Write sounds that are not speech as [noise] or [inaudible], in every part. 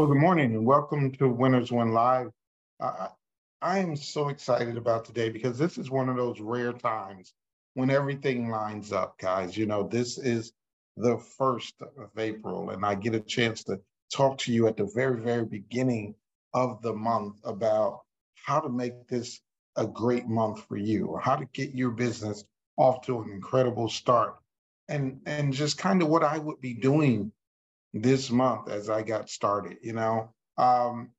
Well, good morning and welcome to Winners Win Live. Uh, I am so excited about today because this is one of those rare times when everything lines up, guys. You know, this is the first of April, and I get a chance to talk to you at the very, very beginning of the month about how to make this a great month for you, or how to get your business off to an incredible start, and and just kind of what I would be doing this month as I got started. You know, um,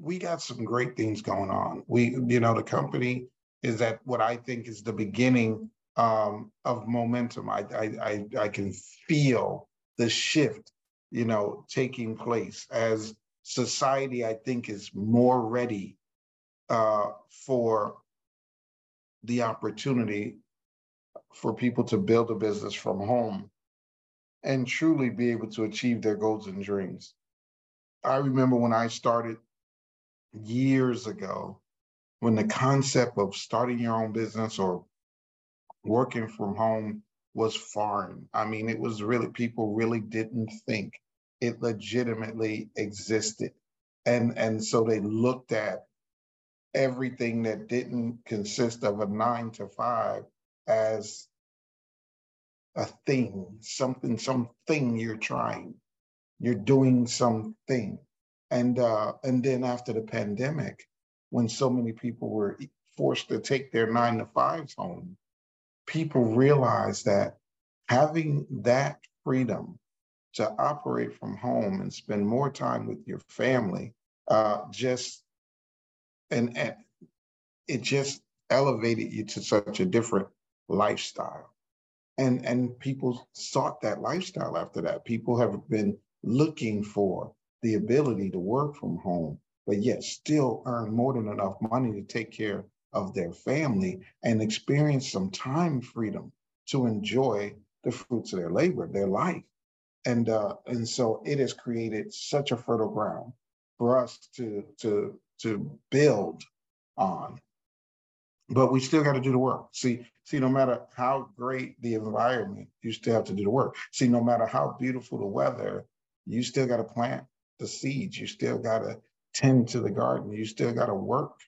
we got some great things going on. We, you know, the company is at what I think is the beginning um, of momentum. I, I, I, I can feel the shift, you know, taking place as society. I think is more ready uh, for the opportunity for people to build a business from home and truly be able to achieve their goals and dreams. I remember when I started years ago, when the concept of starting your own business or working from home was foreign. I mean, it was really, people really didn't think it legitimately existed. And, and so they looked at everything that didn't consist of a nine to five as a thing, something, something you're trying. You're doing something. And uh, and then after the pandemic, when so many people were forced to take their nine to fives home, people realized that having that freedom to operate from home and spend more time with your family uh, just and, and it just elevated you to such a different lifestyle and and people sought that lifestyle after that. People have been looking for the ability to work from home but yet still earn more than enough money to take care of their family and experience some time freedom to enjoy the fruits of their labor their life. And uh, and so it has created such a fertile ground for us to to to build on but we still got to do the work. See, see, no matter how great the environment, you still have to do the work. See, no matter how beautiful the weather, you still got to plant the seeds. You still got to tend to the garden. You still got to work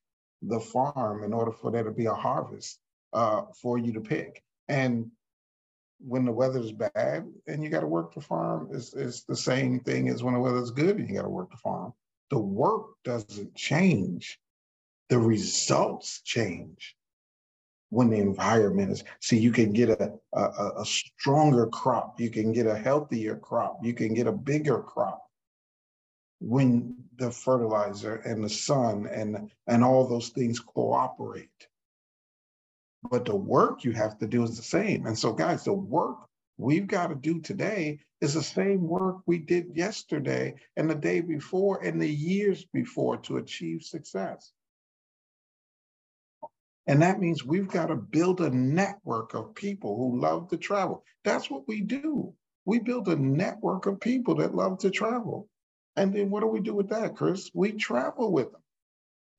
the farm in order for there to be a harvest uh, for you to pick. And when the weather's bad and you got to work the farm, it's, it's the same thing as when the weather's good and you got to work the farm. The work doesn't change the results change when the environment is see you can get a, a, a stronger crop you can get a healthier crop you can get a bigger crop when the fertilizer and the sun and and all those things cooperate. But the work you have to do is the same. And so guys the work we've got to do today is the same work we did yesterday and the day before and the years before to achieve success and that means we've got to build a network of people who love to travel. That's what we do. We build a network of people that love to travel. And then what do we do with that, Chris? We travel with them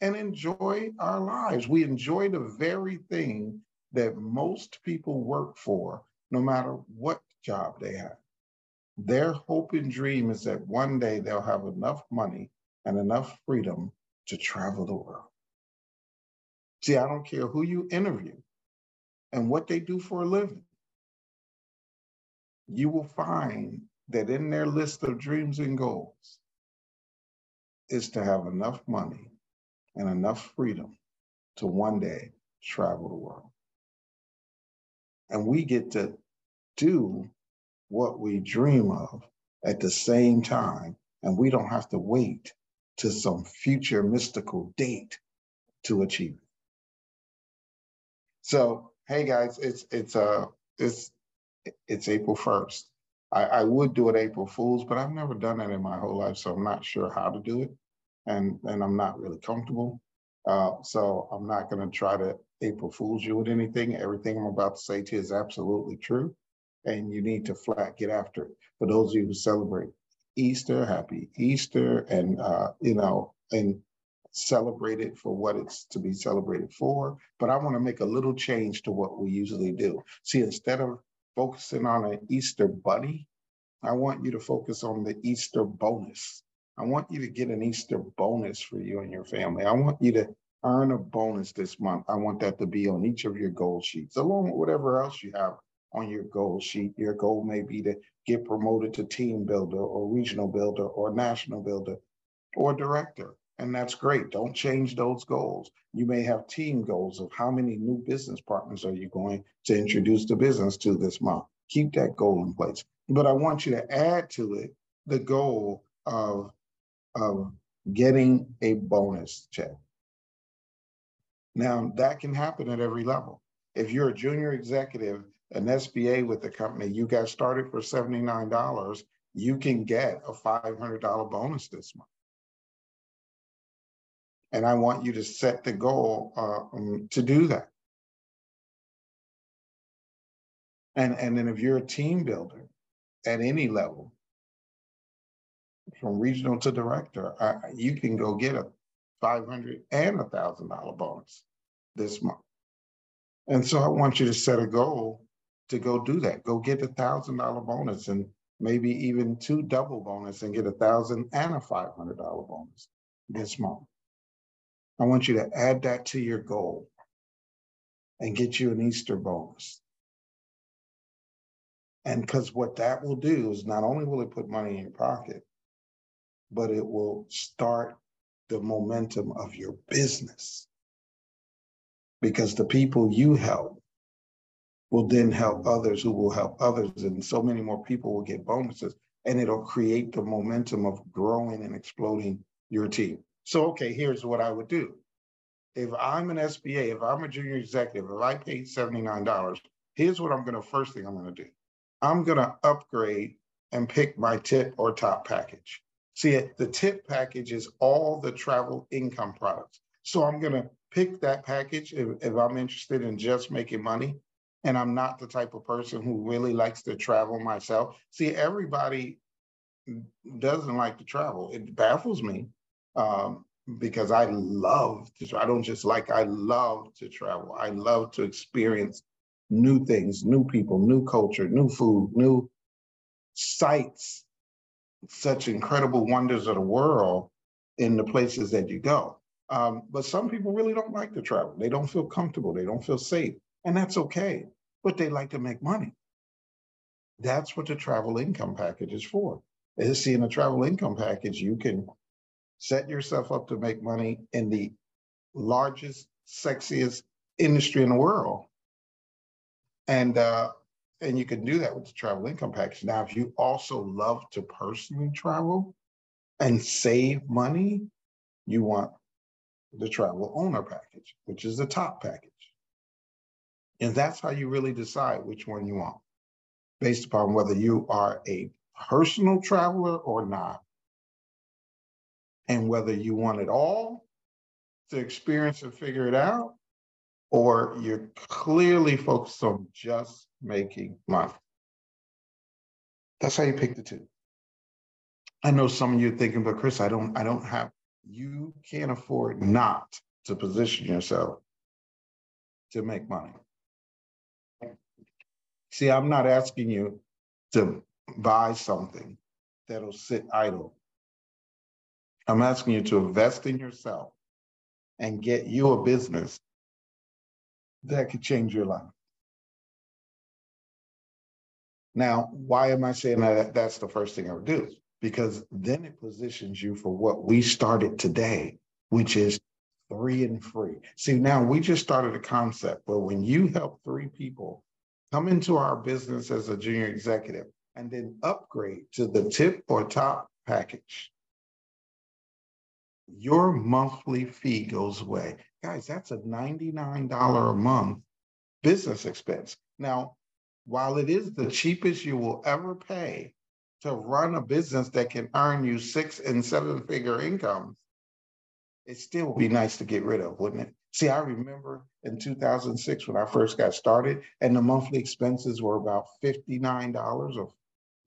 and enjoy our lives. We enjoy the very thing that most people work for, no matter what job they have. Their hope and dream is that one day they'll have enough money and enough freedom to travel the world. See, I don't care who you interview and what they do for a living. You will find that in their list of dreams and goals is to have enough money and enough freedom to one day travel the world. And we get to do what we dream of at the same time, and we don't have to wait to some future mystical date to achieve it. So, hey guys, it's it's uh it's it's April first. I, I would do it April Fools, but I've never done that in my whole life, so I'm not sure how to do it, and and I'm not really comfortable. Uh, so I'm not going to try to April Fools you with anything. Everything I'm about to say to you is absolutely true, and you need to flat get after it. For those of you who celebrate Easter, happy Easter, and uh, you know, and celebrate it for what it's to be celebrated for. But I want to make a little change to what we usually do. See, instead of focusing on an Easter bunny, I want you to focus on the Easter bonus. I want you to get an Easter bonus for you and your family. I want you to earn a bonus this month. I want that to be on each of your goal sheets, along with whatever else you have on your goal sheet. Your goal may be to get promoted to team builder or regional builder or national builder or director. And that's great. Don't change those goals. You may have team goals of how many new business partners are you going to introduce the business to this month. Keep that goal in place. But I want you to add to it the goal of, of getting a bonus check. Now, that can happen at every level. If you're a junior executive, an SBA with the company, you got started for $79, you can get a $500 bonus this month. And I want you to set the goal uh, um, to do that. And, and then if you're a team builder at any level, from regional to director, you can go get a 500 and a thousand dollar bonus this month. And so I want you to set a goal to go do that. Go get a thousand dollar bonus and maybe even two double bonus and get a thousand and a five hundred dollar bonus this month. I want you to add that to your goal and get you an Easter bonus. And because what that will do is not only will it put money in your pocket, but it will start the momentum of your business. Because the people you help will then help others who will help others. And so many more people will get bonuses and it'll create the momentum of growing and exploding your team. So, okay, here's what I would do. If I'm an SBA, if I'm a junior executive, if I paid $79, here's what I'm going to, first thing I'm going to do. I'm going to upgrade and pick my tip or top package. See, the tip package is all the travel income products. So I'm going to pick that package if, if I'm interested in just making money and I'm not the type of person who really likes to travel myself. See, everybody doesn't like to travel. It baffles me um, because I love to. I don't just like. I love to travel. I love to experience new things, new people, new culture, new food, new sights, such incredible wonders of the world in the places that you go. Um, but some people really don't like to travel. They don't feel comfortable. They don't feel safe. And that's okay. But they like to make money. That's what the travel income package is for. Is see in a travel income package, you can set yourself up to make money in the largest, sexiest industry in the world. And uh, and you can do that with the travel income package. Now, if you also love to personally travel and save money, you want the travel owner package, which is the top package. And that's how you really decide which one you want, based upon whether you are a personal traveler or not and whether you want it all to experience and figure it out, or you're clearly focused on just making money. That's how you pick the two. I know some of you are thinking, but Chris, I don't, I don't have, you can't afford not to position yourself to make money. See, I'm not asking you to buy something that'll sit idle I'm asking you to invest in yourself and get you a business that could change your life. Now, why am I saying that that's the first thing I would do? Because then it positions you for what we started today, which is three and free. See, now we just started a concept where when you help three people come into our business as a junior executive and then upgrade to the tip or top package, your monthly fee goes away. Guys, that's a $99 a month business expense. Now, while it is the cheapest you will ever pay to run a business that can earn you six and seven figure incomes, it still would be nice to get rid of, wouldn't it? See, I remember in 2006 when I first got started, and the monthly expenses were about $59 or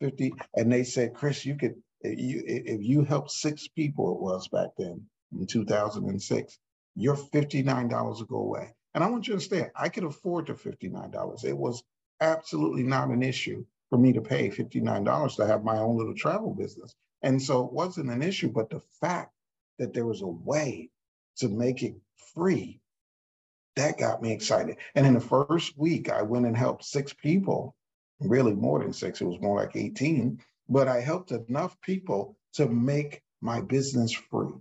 50. And they said, Chris, you could if you, if you help six people, it was back then in 2006, your $59 will go away. And I want you to understand, I could afford the $59. It was absolutely not an issue for me to pay $59 to have my own little travel business. And so it wasn't an issue, but the fact that there was a way to make it free, that got me excited. And in the first week, I went and helped six people, really more than six, it was more like 18, but I helped enough people to make my business free.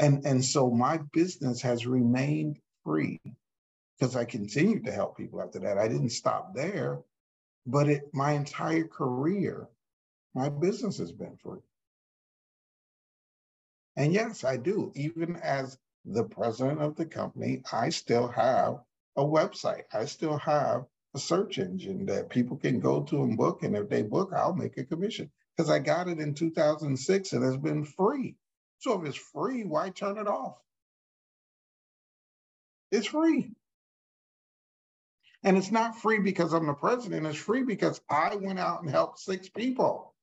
And, and so my business has remained free because I continued to help people after that. I didn't stop there, but it, my entire career, my business has been free. And yes, I do. Even as the president of the company, I still have a website. I still have a search engine that people can go to and book. And if they book, I'll make a commission because I got it in 2006 and it's been free. So if it's free, why turn it off? It's free. And it's not free because I'm the president, it's free because I went out and helped six people.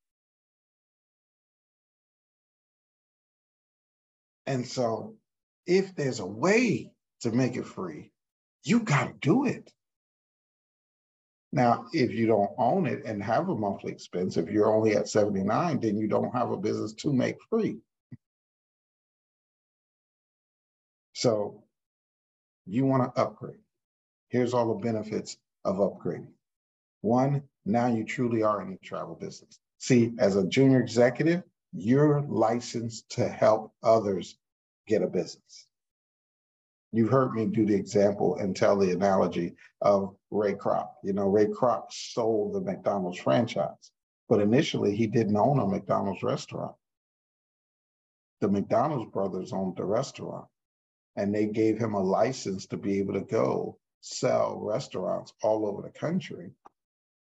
And so if there's a way to make it free, you got to do it. Now, if you don't own it and have a monthly expense, if you're only at 79, then you don't have a business to make free. So you want to upgrade. Here's all the benefits of upgrading. One, now you truly are in the travel business. See, as a junior executive, you're licensed to help others get a business. You've heard me do the example and tell the analogy of Ray Kroc. You know, Ray Kroc sold the McDonald's franchise, but initially he didn't own a McDonald's restaurant. The McDonald's brothers owned the restaurant, and they gave him a license to be able to go sell restaurants all over the country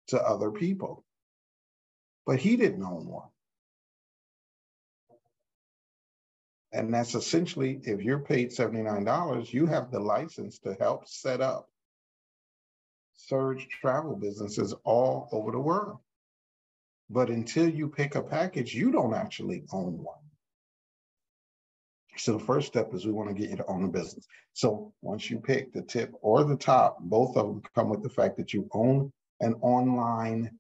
to other people. But he didn't own one. And that's essentially, if you're paid $79, you have the license to help set up surge travel businesses all over the world. But until you pick a package, you don't actually own one. So the first step is we want to get you to own a business. So once you pick the tip or the top, both of them come with the fact that you own an online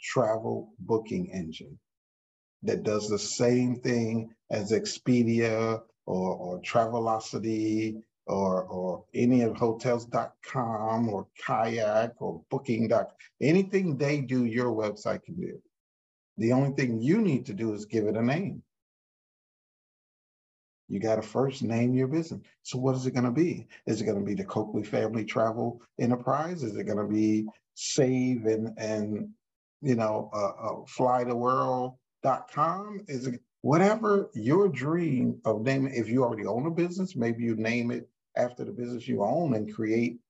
travel booking engine that does the same thing as Expedia or, or Travelocity or, or any of hotels.com or kayak or booking.com. Anything they do, your website can do. The only thing you need to do is give it a name. You got to first name your business. So what is it going to be? Is it going to be the Coakley Family Travel Enterprise? Is it going to be Save and and you know uh, uh, Fly the World com is whatever your dream of naming. If you already own a business, maybe you name it after the business you own and create,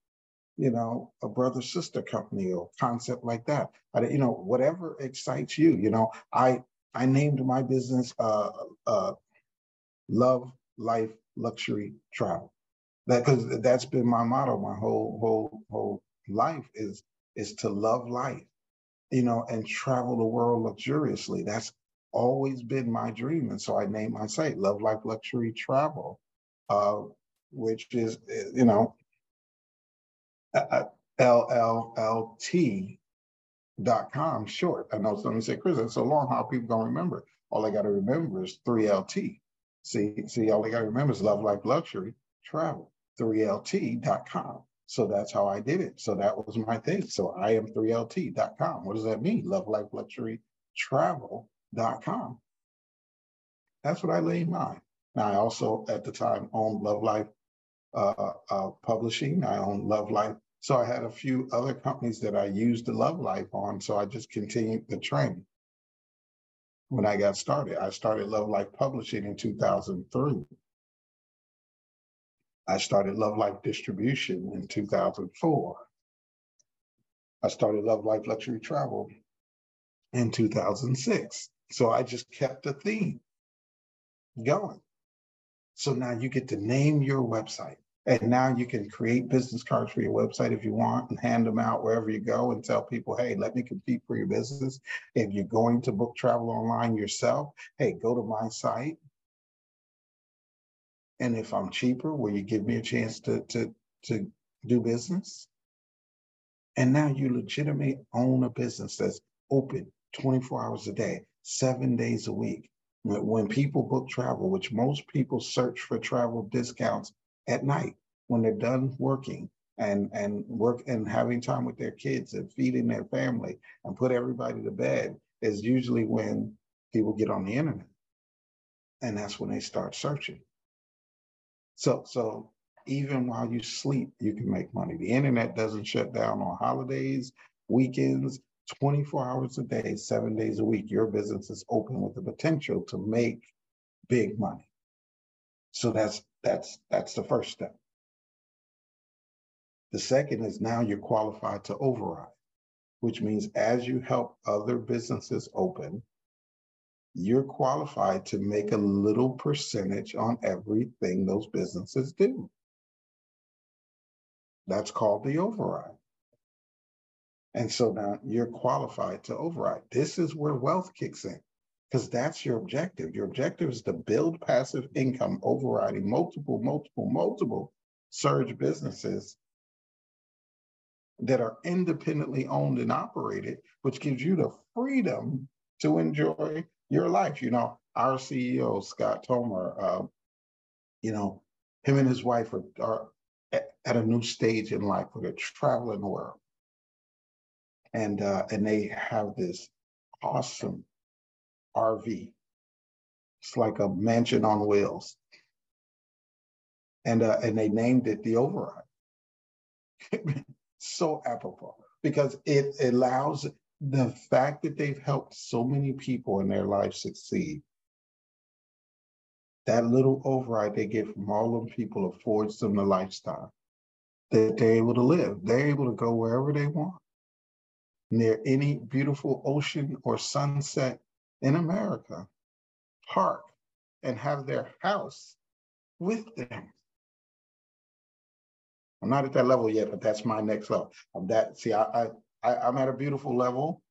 you know, a brother sister company or concept like that. You know, whatever excites you. You know, I I named my business uh, uh, Love Life Luxury Travel. That because that's been my motto my whole whole whole life is is to love life you know, and travel the world luxuriously. That's always been my dream. And so I named my site Love Life Luxury Travel, uh, which is, eh, you know, uh, uh, LLLT.com short. I know somebody said, Chris, that's so long, how people gonna remember? All they gotta remember is 3LT. See, see, all they gotta remember is Love Life Luxury Travel, 3LT.com. So that's how I did it. So that was my thing. So I am 3LT.com. What does that mean? Love Life Luxury Travel com. That's what I laid mine. Now, I also at the time owned Love Life uh, uh, Publishing. I owned Love Life. So I had a few other companies that I used the Love Life on. So I just continued the training. When I got started, I started Love Life Publishing in 2003. I started Love Life Distribution in 2004. I started Love Life Luxury Travel in 2006. So I just kept the theme going. So now you get to name your website. And now you can create business cards for your website if you want and hand them out wherever you go and tell people, hey, let me compete for your business. If you're going to book travel online yourself, hey, go to my site. And if I'm cheaper, will you give me a chance to, to, to do business? And now you legitimately own a business that's open 24 hours a day, seven days a week. When people book travel, which most people search for travel discounts at night when they're done working and, and work and having time with their kids and feeding their family and put everybody to bed is usually when people get on the internet. And that's when they start searching. So, so even while you sleep, you can make money. The internet doesn't shut down on holidays, weekends, 24 hours a day, seven days a week. Your business is open with the potential to make big money. So that's that's that's the first step. The second is now you're qualified to override, which means as you help other businesses open, you're qualified to make a little percentage on everything those businesses do. That's called the override. And so now you're qualified to override. This is where wealth kicks in because that's your objective. Your objective is to build passive income, overriding multiple, multiple, multiple surge businesses that are independently owned and operated, which gives you the freedom to enjoy your life. You know, our CEO, Scott Tomer, uh, you know, him and his wife are, are at, a new stage in life where they're traveling the world. And, uh, and they have this awesome RV. It's like a mansion on wheels. And, uh, and they named it the Override. [laughs] so apropos because it allows the fact that they've helped so many people in their life succeed, that little override they get from all of them people affords them the lifestyle that they're able to live. They're able to go wherever they want, near any beautiful ocean or sunset in America, park and have their house with them. I'm not at that level yet, but that's my next level. Of that, see, I, I I, am at a beautiful level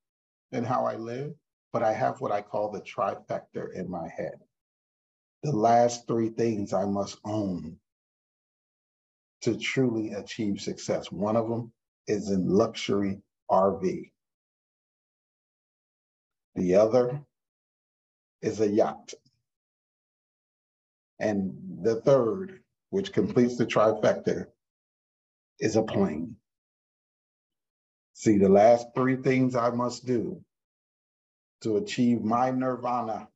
in how I live, but I have what I call the trifecta in my head. The last three things I must own to truly achieve success. One of them is in luxury RV. The other is a yacht. And the third, which completes the trifecta, is a plane. See, the last three things I must do to achieve my nirvana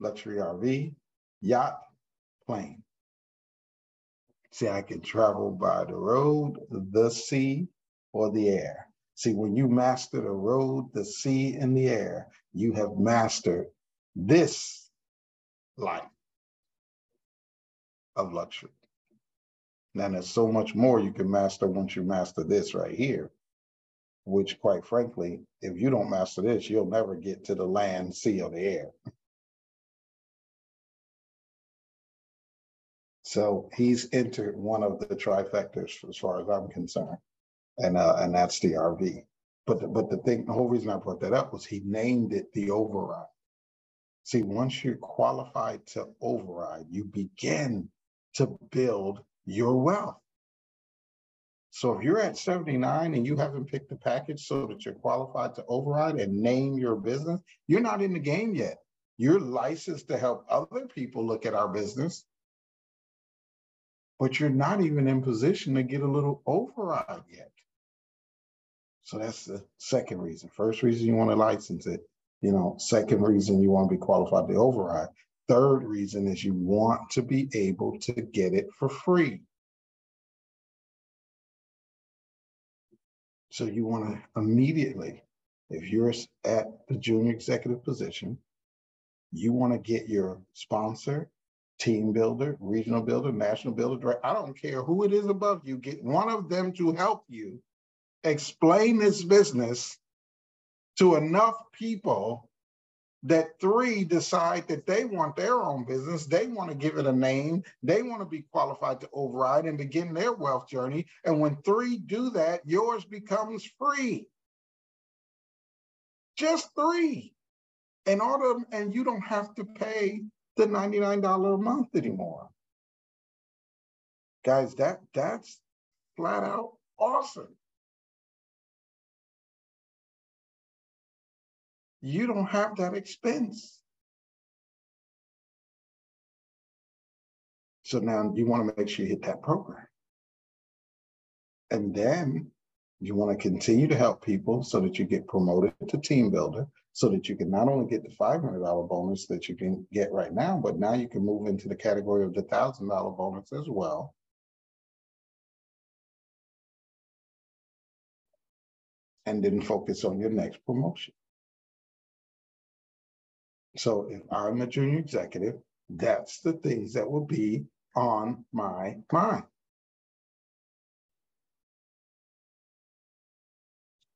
luxury RV, yacht, plane. See, I can travel by the road, the sea, or the air. See, when you master the road, the sea, and the air, you have mastered this life of luxury. Now there's so much more you can master once you master this right here, which quite frankly, if you don't master this, you'll never get to the land, sea, or the air. So he's entered one of the trifectas as far as I'm concerned. And uh, and that's the RV. But the, but the thing, the whole reason I brought that up was he named it the override. See, once you're qualified to override, you begin to build your wealth. So if you're at 79 and you haven't picked the package so that you're qualified to override and name your business, you're not in the game yet. You're licensed to help other people look at our business, but you're not even in position to get a little override yet. So that's the second reason. First reason you want to license it. You know, second reason you want to be qualified to override. Third reason is you want to be able to get it for free. So you want to immediately, if you're at the junior executive position, you want to get your sponsor, team builder, regional builder, national builder, I don't care who it is above you, get one of them to help you explain this business to enough people that three decide that they want their own business, they want to give it a name, they want to be qualified to override and begin their wealth journey. And when three do that, yours becomes free. Just three. And order, and you don't have to pay the $99 a month anymore. Guys, that that's flat out awesome. You don't have that expense. So now you want to make sure you hit that program. And then you want to continue to help people so that you get promoted to team builder so that you can not only get the $500 bonus that you can get right now, but now you can move into the category of the $1,000 bonus as well. And then focus on your next promotion. So if I'm a junior executive, that's the things that will be on my mind.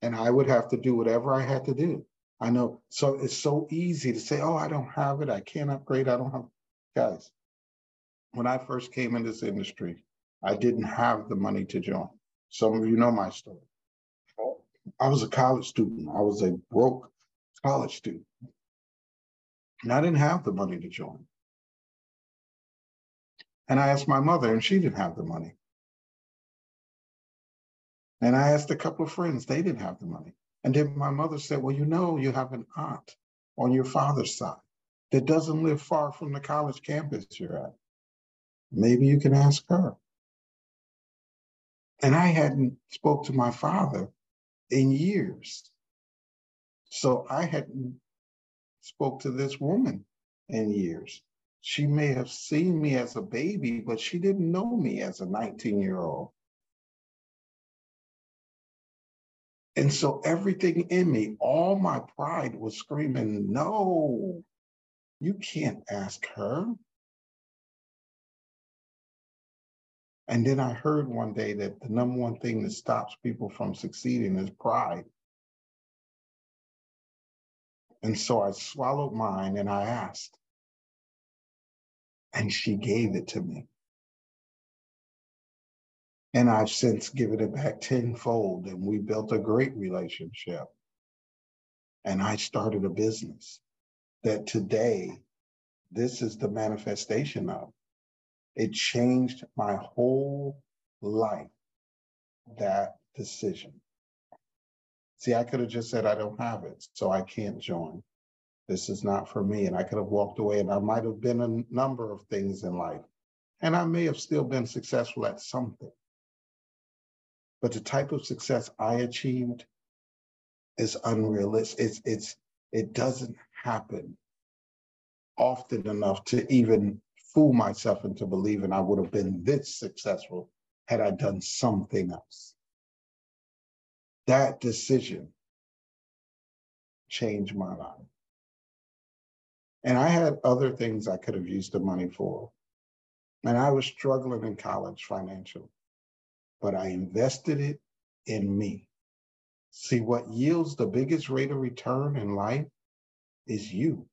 And I would have to do whatever I had to do. I know. So it's so easy to say, oh, I don't have it. I can't upgrade. I don't have. Guys, when I first came in this industry, I didn't have the money to join. Some of you know my story. I was a college student. I was a broke college student. And I didn't have the money to join. And I asked my mother, and she didn't have the money. And I asked a couple of friends, they didn't have the money. And then my mother said, Well, you know, you have an aunt on your father's side that doesn't live far from the college campus you're at. Maybe you can ask her. And I hadn't spoke to my father in years. So I hadn't spoke to this woman in years. She may have seen me as a baby, but she didn't know me as a 19 year old. And so everything in me, all my pride was screaming, no, you can't ask her. And then I heard one day that the number one thing that stops people from succeeding is pride. And so I swallowed mine and I asked. And she gave it to me. And I've since given it back tenfold, and we built a great relationship. And I started a business that today, this is the manifestation of. It changed my whole life, that decision. See, I could have just said, I don't have it, so I can't join. This is not for me. And I could have walked away, and I might have been a number of things in life. And I may have still been successful at something. But the type of success I achieved is unrealistic. It's it's it doesn't happen often enough to even fool myself into believing I would have been this successful had I done something else. That decision changed my life. And I had other things I could have used the money for. And I was struggling in college financially but I invested it in me. See, what yields the biggest rate of return in life is you.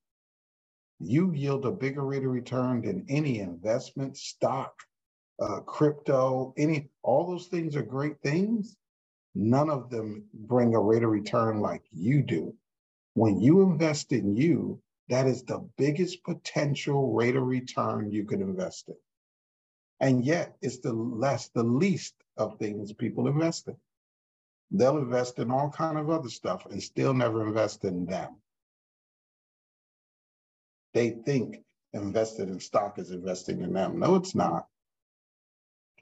You yield a bigger rate of return than any investment, stock, uh, crypto, any, all those things are great things. None of them bring a rate of return like you do. When you invest in you, that is the biggest potential rate of return you can invest in. And yet it's the less, the least of things people invest in. They'll invest in all kind of other stuff and still never invest in them. They think invested in stock is investing in them. No, it's not.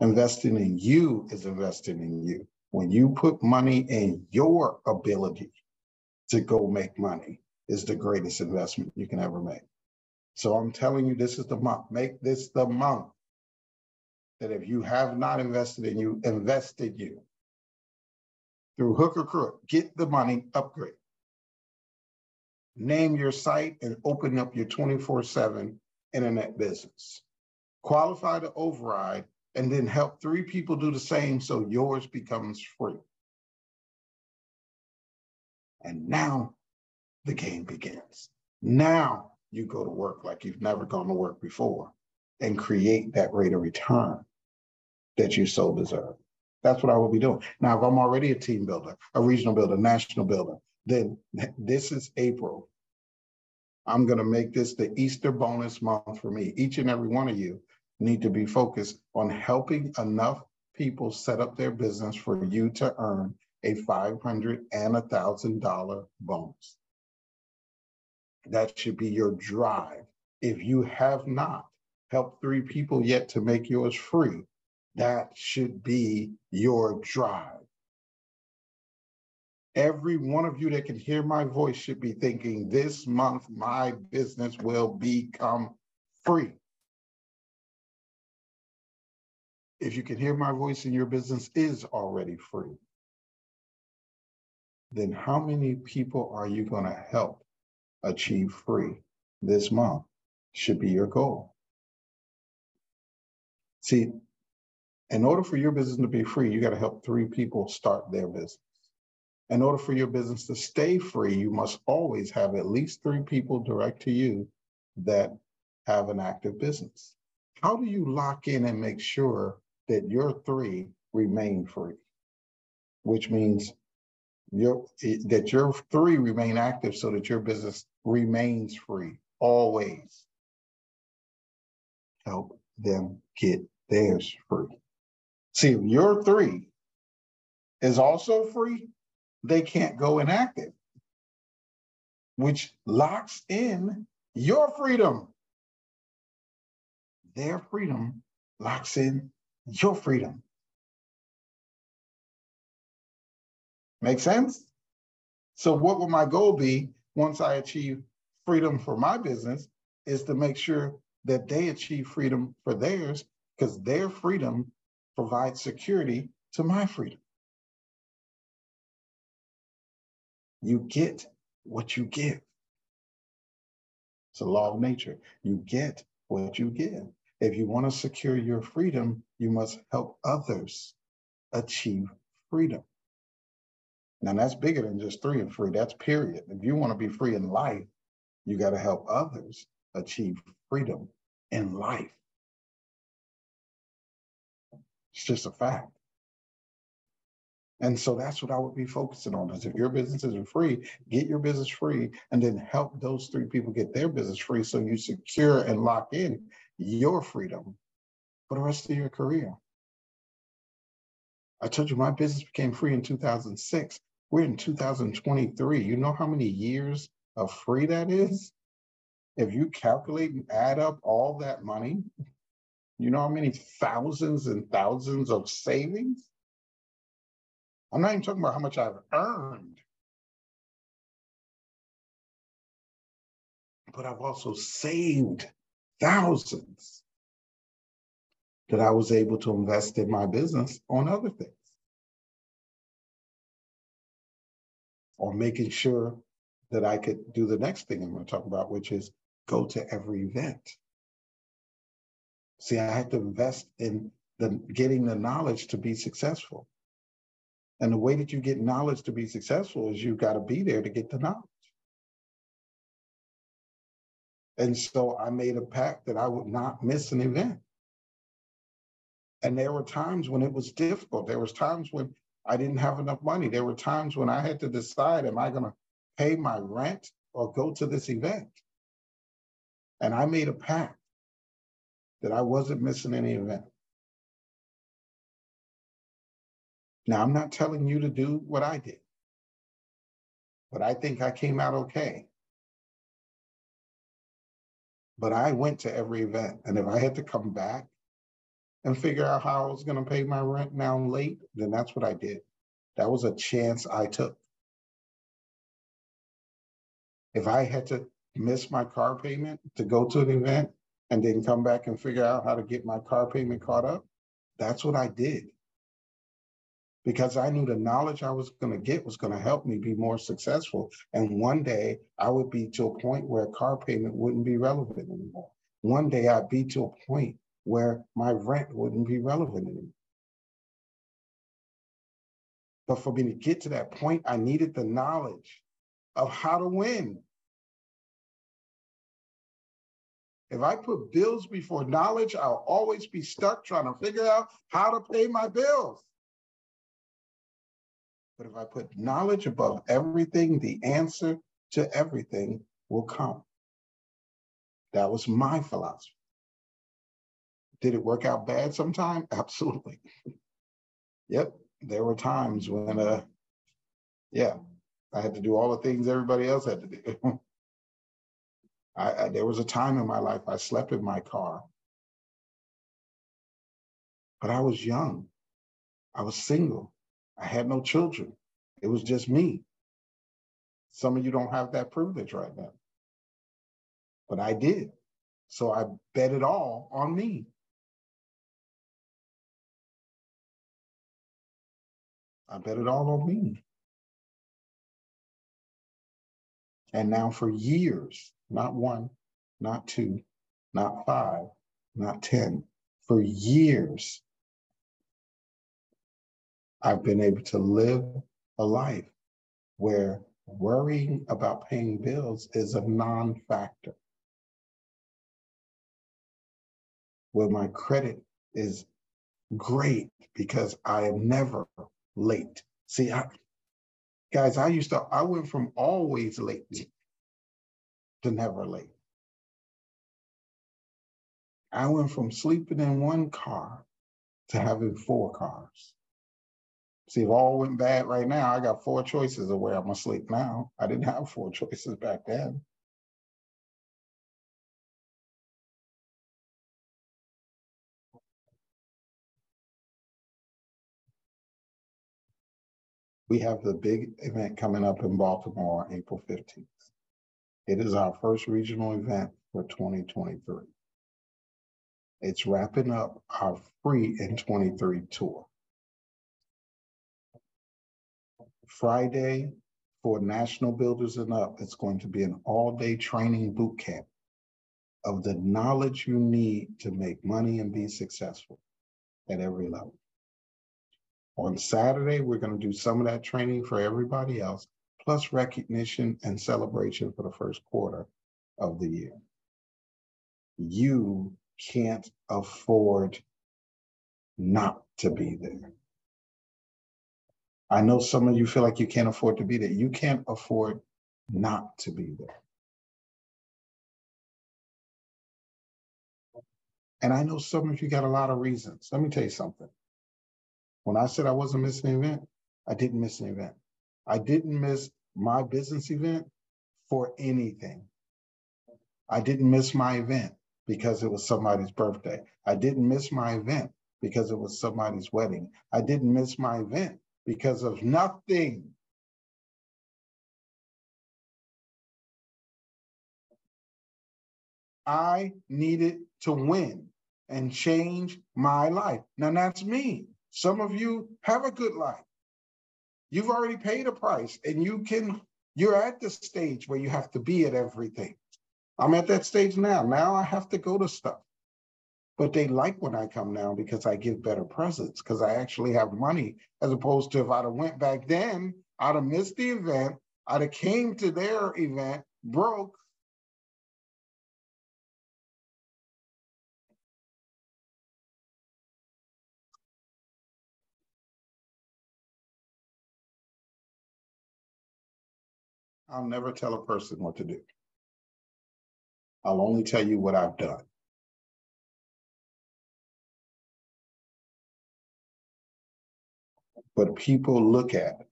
Investing in you is investing in you. When you put money in your ability to go make money is the greatest investment you can ever make. So I'm telling you, this is the month. Make this the month that if you have not invested in you, invested you through hook or crook, get the money, upgrade. Name your site and open up your 24 7 internet business. Qualify to override and then help three people do the same so yours becomes free. And now the game begins. Now you go to work like you've never gone to work before and create that rate of return that you so deserve. That's what I will be doing. Now, if I'm already a team builder, a regional builder, national builder, then this is April. I'm going to make this the Easter bonus month for me. Each and every one of you need to be focused on helping enough people set up their business for you to earn a 500 and a thousand dollar bonus. That should be your drive. If you have not helped three people yet to make yours free, that should be your drive. Every one of you that can hear my voice should be thinking, this month my business will become free. If you can hear my voice and your business is already free, then how many people are you going to help achieve free this month? Should be your goal. See, in order for your business to be free, you got to help three people start their business. In order for your business to stay free, you must always have at least three people direct to you that have an active business. How do you lock in and make sure that your three remain free? Which means your, that your three remain active so that your business remains free always. Help them get theirs free. See, if your three is also free, they can't go inactive, which locks in your freedom. Their freedom locks in your freedom. Make sense? So, what will my goal be once I achieve freedom for my business? Is to make sure that they achieve freedom for theirs because their freedom provides security to my freedom. You get what you give. It's a law of nature. You get what you give. If you want to secure your freedom, you must help others achieve freedom. Now, that's bigger than just three and free. That's period. If you want to be free in life, you got to help others achieve freedom in life. It's just a fact. And so that's what I would be focusing on is if your business isn't free, get your business free and then help those three people get their business free so you secure and lock in your freedom for the rest of your career. I told you my business became free in 2006. We're in 2023. You know how many years of free that is? If you calculate and add up all that money, you know how many thousands and thousands of savings? I'm not even talking about how much I've earned, but I've also saved thousands that I was able to invest in my business on other things. Or making sure that I could do the next thing I'm going to talk about, which is go to every event. See, I had to invest in the getting the knowledge to be successful. And the way that you get knowledge to be successful is you've got to be there to get the knowledge. And so I made a pact that I would not miss an event. And there were times when it was difficult. There was times when I didn't have enough money. There were times when I had to decide, am I going to pay my rent or go to this event? And I made a pact that I wasn't missing any event. Now, I'm not telling you to do what I did, but I think I came out okay. But I went to every event. And if I had to come back and figure out how I was going to pay my rent now late, then that's what I did. That was a chance I took. If I had to miss my car payment to go to an event and then come back and figure out how to get my car payment caught up, that's what I did because I knew the knowledge I was going to get was going to help me be more successful. And one day I would be to a point where car payment wouldn't be relevant anymore. One day I'd be to a point where my rent wouldn't be relevant anymore. But for me to get to that point, I needed the knowledge of how to win. If I put bills before knowledge, I'll always be stuck trying to figure out how to pay my bills. But if I put knowledge above everything, the answer to everything will come. That was my philosophy. Did it work out bad sometime? [laughs] Absolutely. Yep, there were times when, uh, yeah, I had to do all the things everybody else had to do. [laughs] I, I, there was a time in my life I slept in my car, but I was young. I was single. I had no children. It was just me. Some of you don't have that privilege right now, but I did. So I bet it all on me. I bet it all on me. And now for years, not one, not two, not five, not 10, for years, I've been able to live a life where worrying about paying bills is a non factor, where my credit is great because I am never late. See, I, guys, I used to, I went from always late to never late. I went from sleeping in one car to having four cars. See, if all went bad right now, I got four choices of where I'm gonna sleep now. I didn't have four [laughs] choices back then. we have the big event coming up in Baltimore, April 15th. It is our first regional event for 2023. It's wrapping up our free in 23 tour. Friday for national builders and up, it's going to be an all day training boot camp of the knowledge you need to make money and be successful at every level. On Saturday, we're going to do some of that training for everybody else, plus recognition and celebration for the first quarter of the year. You can't afford not to be there. I know some of you feel like you can't afford to be there. You can't afford not to be there. And I know some of you got a lot of reasons. Let me tell you something. When I said I wasn't missing an event, I didn't miss an event. I didn't miss my business event for anything. I didn't miss my event because it was somebody's birthday. I didn't miss my event because it was somebody's wedding. I didn't miss my event because of nothing. I needed to win and change my life. Now that's me. Some of you have a good life. You've already paid a price and you can, you're at the stage where you have to be at everything. I'm at that stage now. Now I have to go to stuff. But they like when I come now because I give better presents because I actually have money as opposed to if I'd have went back then, I'd have missed the event. I'd have came to their event broke I'll never tell a person what to do. I'll only tell you what I've done. But people look at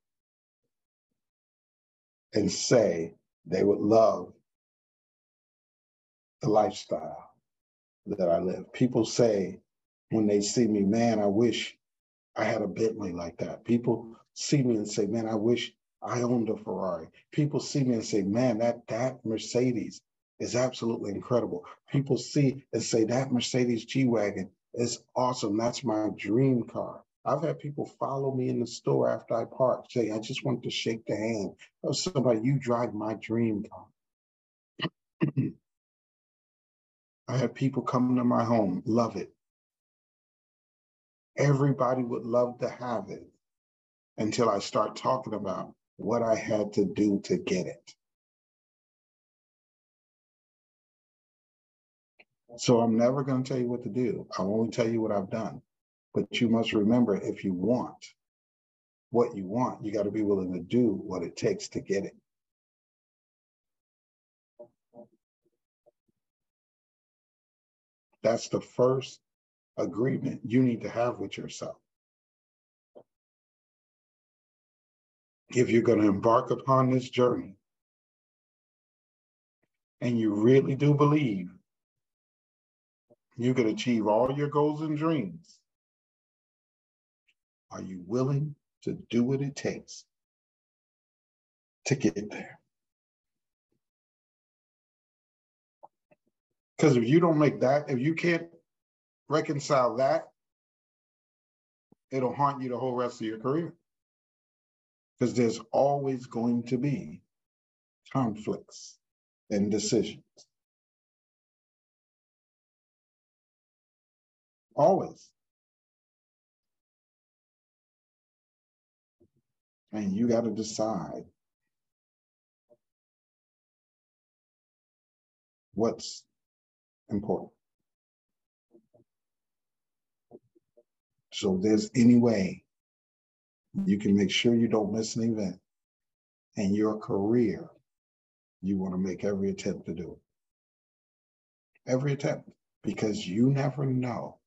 and say they would love the lifestyle that I live. People say when they see me, man, I wish I had a Bentley like that. People see me and say, man, I wish I owned a Ferrari. People see me and say, man, that, that Mercedes is absolutely incredible. People see and say, that Mercedes G Wagon is awesome. That's my dream car. I've had people follow me in the store after I park, say, I just want to shake the hand of somebody, you drive my dream car. [clears throat] I had people come to my home, love it. Everybody would love to have it until I start talking about what I had to do to get it. So I'm never going to tell you what to do. I'll only tell you what I've done. But you must remember if you want what you want, you got to be willing to do what it takes to get it. That's the first agreement you need to have with yourself. if you're going to embark upon this journey and you really do believe you can achieve all your goals and dreams, are you willing to do what it takes to get there? Because if you don't make that, if you can't reconcile that, it'll haunt you the whole rest of your career. Because there's always going to be conflicts and decisions. Always. And you got to decide what's important. So there's any way you can make sure you don't miss an event and your career, you want to make every attempt to do it. Every attempt, because you never know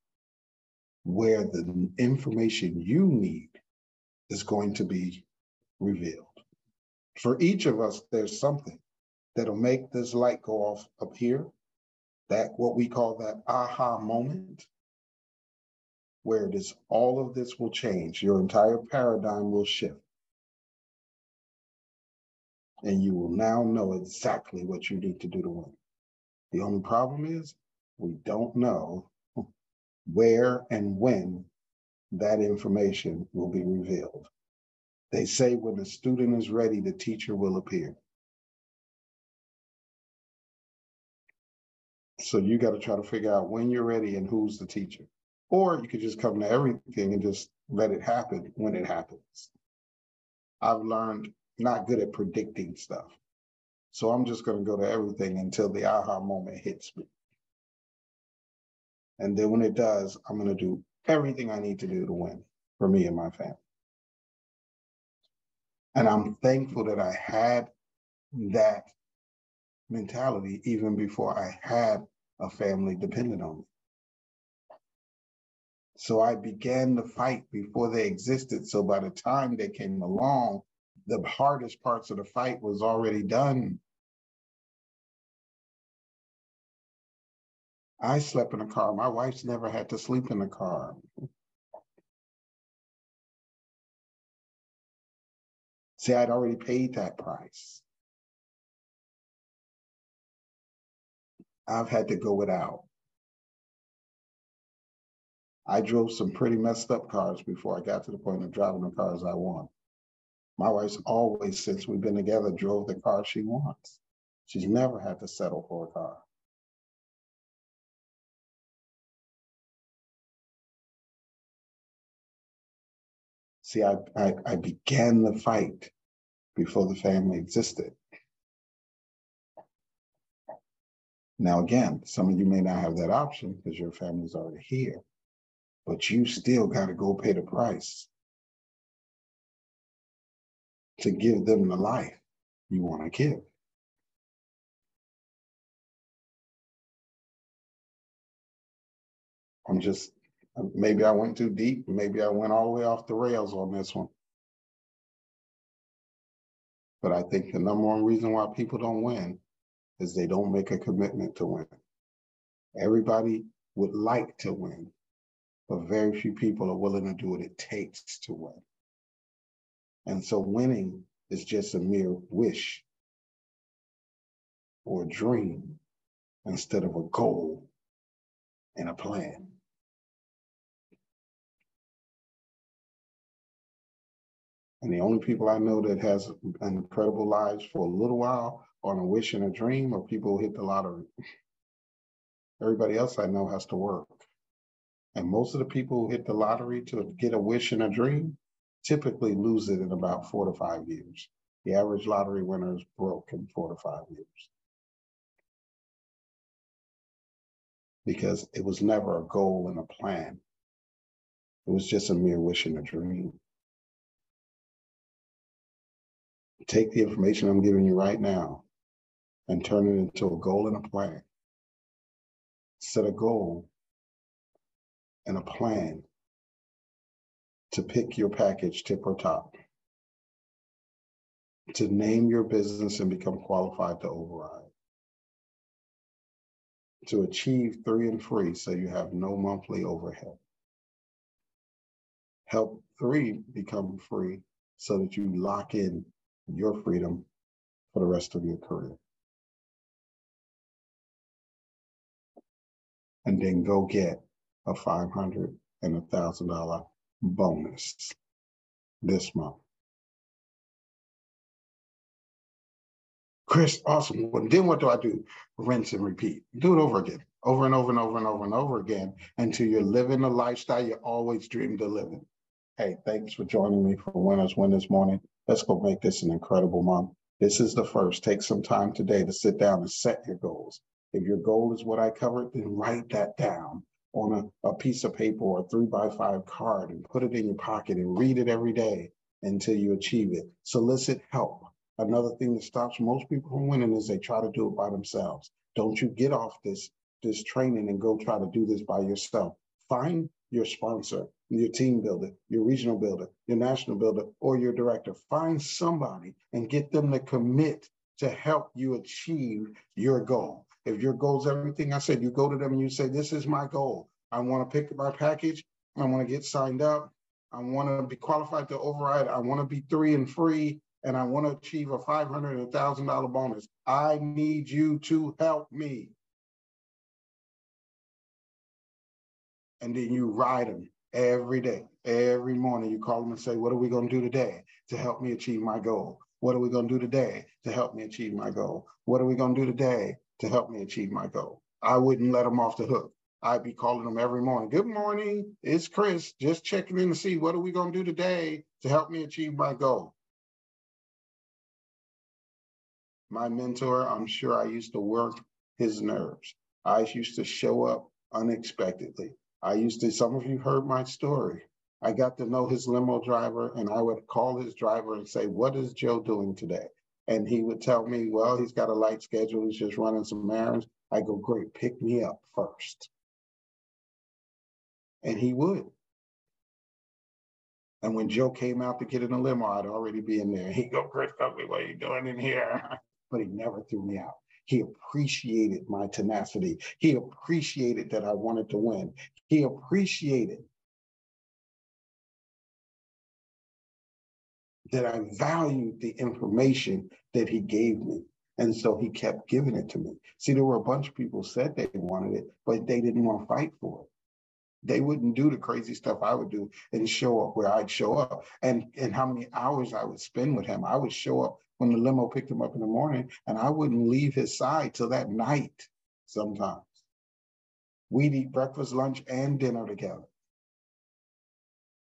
where the information you need is going to be revealed. For each of us, there's something that'll make this light go off up here, that what we call that aha moment, where it is all of this will change. Your entire paradigm will shift. And you will now know exactly what you need to do to win. The only problem is we don't know where and when that information will be revealed. They say when the student is ready, the teacher will appear. So you got to try to figure out when you're ready and who's the teacher. Or you could just come to everything and just let it happen when it happens. I've learned not good at predicting stuff. So I'm just going to go to everything until the aha moment hits me. And then when it does, I'm going to do everything I need to do to win for me and my family. And I'm thankful that I had that mentality even before I had a family dependent on me. So I began the fight before they existed. So by the time they came along, the hardest parts of the fight was already done. I slept in a car. My wife's never had to sleep in a car. See, I'd already paid that price. I've had to go without. I drove some pretty messed up cars before I got to the point of driving the cars I want. My wife's always, since we've been together, drove the car she wants. She's never had to settle for a car. See, I, I, I began the fight before the family existed. Now, again, some of you may not have that option because your family's already here but you still got to go pay the price to give them the life you want to give. I'm just, maybe I went too deep. Maybe I went all the way off the rails on this one. But I think the number one reason why people don't win is they don't make a commitment to win. Everybody would like to win, but very few people are willing to do what it takes to win. And so winning is just a mere wish or dream instead of a goal and a plan. And the only people I know that has incredible lives for a little while on a wish and a dream are people who hit the lottery. Everybody else I know has to work. And most of the people who hit the lottery to get a wish and a dream typically lose it in about four to five years. The average lottery winner is broke in four to five years. Because it was never a goal and a plan. It was just a mere wish and a dream. Take the information I'm giving you right now and turn it into a goal and a plan. Set a goal and a plan to pick your package tip or top. to name your business and become qualified to override. To achieve three and free so you have no monthly overhead. Help three become free so that you lock in your freedom for the rest of your career. And then go get a 500 and a thousand dollar bonus this month. Chris, awesome. Well, then what do I do? Rinse and repeat. Do it over again, over and over and over and over and over again until you're living the lifestyle you always dreamed of living. Hey, thanks for joining me for Winners Win this morning. Let's go make this an incredible month. This is the first. Take some time today to sit down and set your goals. If your goal is what I covered, then write that down on a, a piece of paper or a three by five card and put it in your pocket and read it every day until you achieve it. Solicit help. Another thing that stops most people from winning is they try to do it by themselves. Don't you get off this, this training and go try to do this by yourself. Find your sponsor, your team builder, your regional builder, your national builder, or your director. Find somebody and get them to commit to help you achieve your goal. If your goal is everything I said, you go to them and you say, This is my goal. I want to pick my package. I want to get signed up. I want to be qualified to override. I want to be three and free. And I want to achieve a 500 and $1,000 bonus. I need you to help me. And then you ride them every day, every morning. You call them and say, What are we going to do today to help me achieve my goal? What are we going to do today to help me achieve my goal? What are we going to do today to help me achieve my goal. I wouldn't let them off the hook. I'd be calling them every morning. Good morning, it's Chris. Just checking in to see what are we going to do today to help me achieve my goal. My mentor, I'm sure I used to work his nerves. I used to show up unexpectedly. I used to, some of you heard my story. I got to know his limo driver and I would call his driver and say, What is Joe doing today? And he would tell me, well, he's got a light schedule. He's just running some errands. I go, great, pick me up first. And he would. And when Joe came out to get in the limo, I'd already be in there. He'd go, Chris me, what are you doing in here? [laughs] But he never threw me out. He appreciated my tenacity. He appreciated that I wanted to win. He appreciated that I valued the information that he gave me. And so he kept giving it to me. See, there were a bunch of people said they wanted it, but they didn't want to fight for it. They wouldn't do the crazy stuff I would do and show up where I'd show up. And and how many hours I would spend with him. I would show up when the limo picked him up in the morning, and I wouldn't leave his side till that night sometimes. We'd eat breakfast, lunch, and dinner together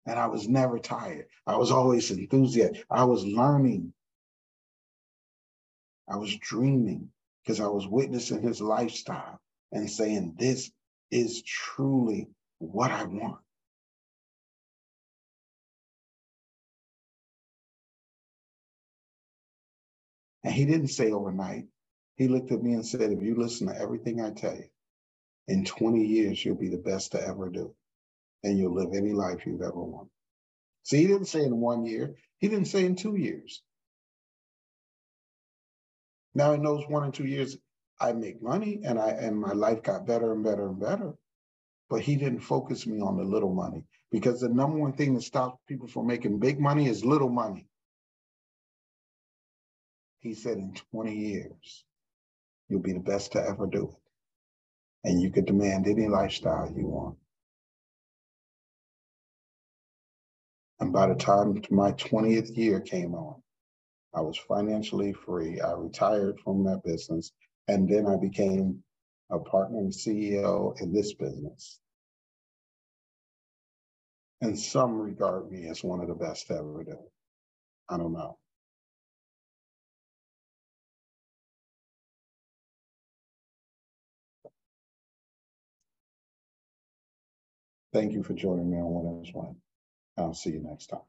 and I was never tired. I was always enthusiastic. I was learning. I was dreaming because I was witnessing his lifestyle and saying, This is truly what I want. And he didn't say overnight. He looked at me and said, If you listen to everything I tell you, in 20 years, you'll be the best to ever do and you'll live any life you've ever wanted. See, he didn't say in one year, he didn't say in two years. Now in those one and two years, I make money and I and my life got better and better and better. But he didn't focus me on the little money because the number one thing that stops people from making big money is little money. He said in 20 years, you'll be the best to ever do it. And you could demand any lifestyle you want. And by the time my 20th year came on, I was financially free. I retired from that business. And then I became a partner and CEO in this business. And some regard me as one of the best ever do. I don't know. Thank you for joining me on Winners Win. I'll see you next time.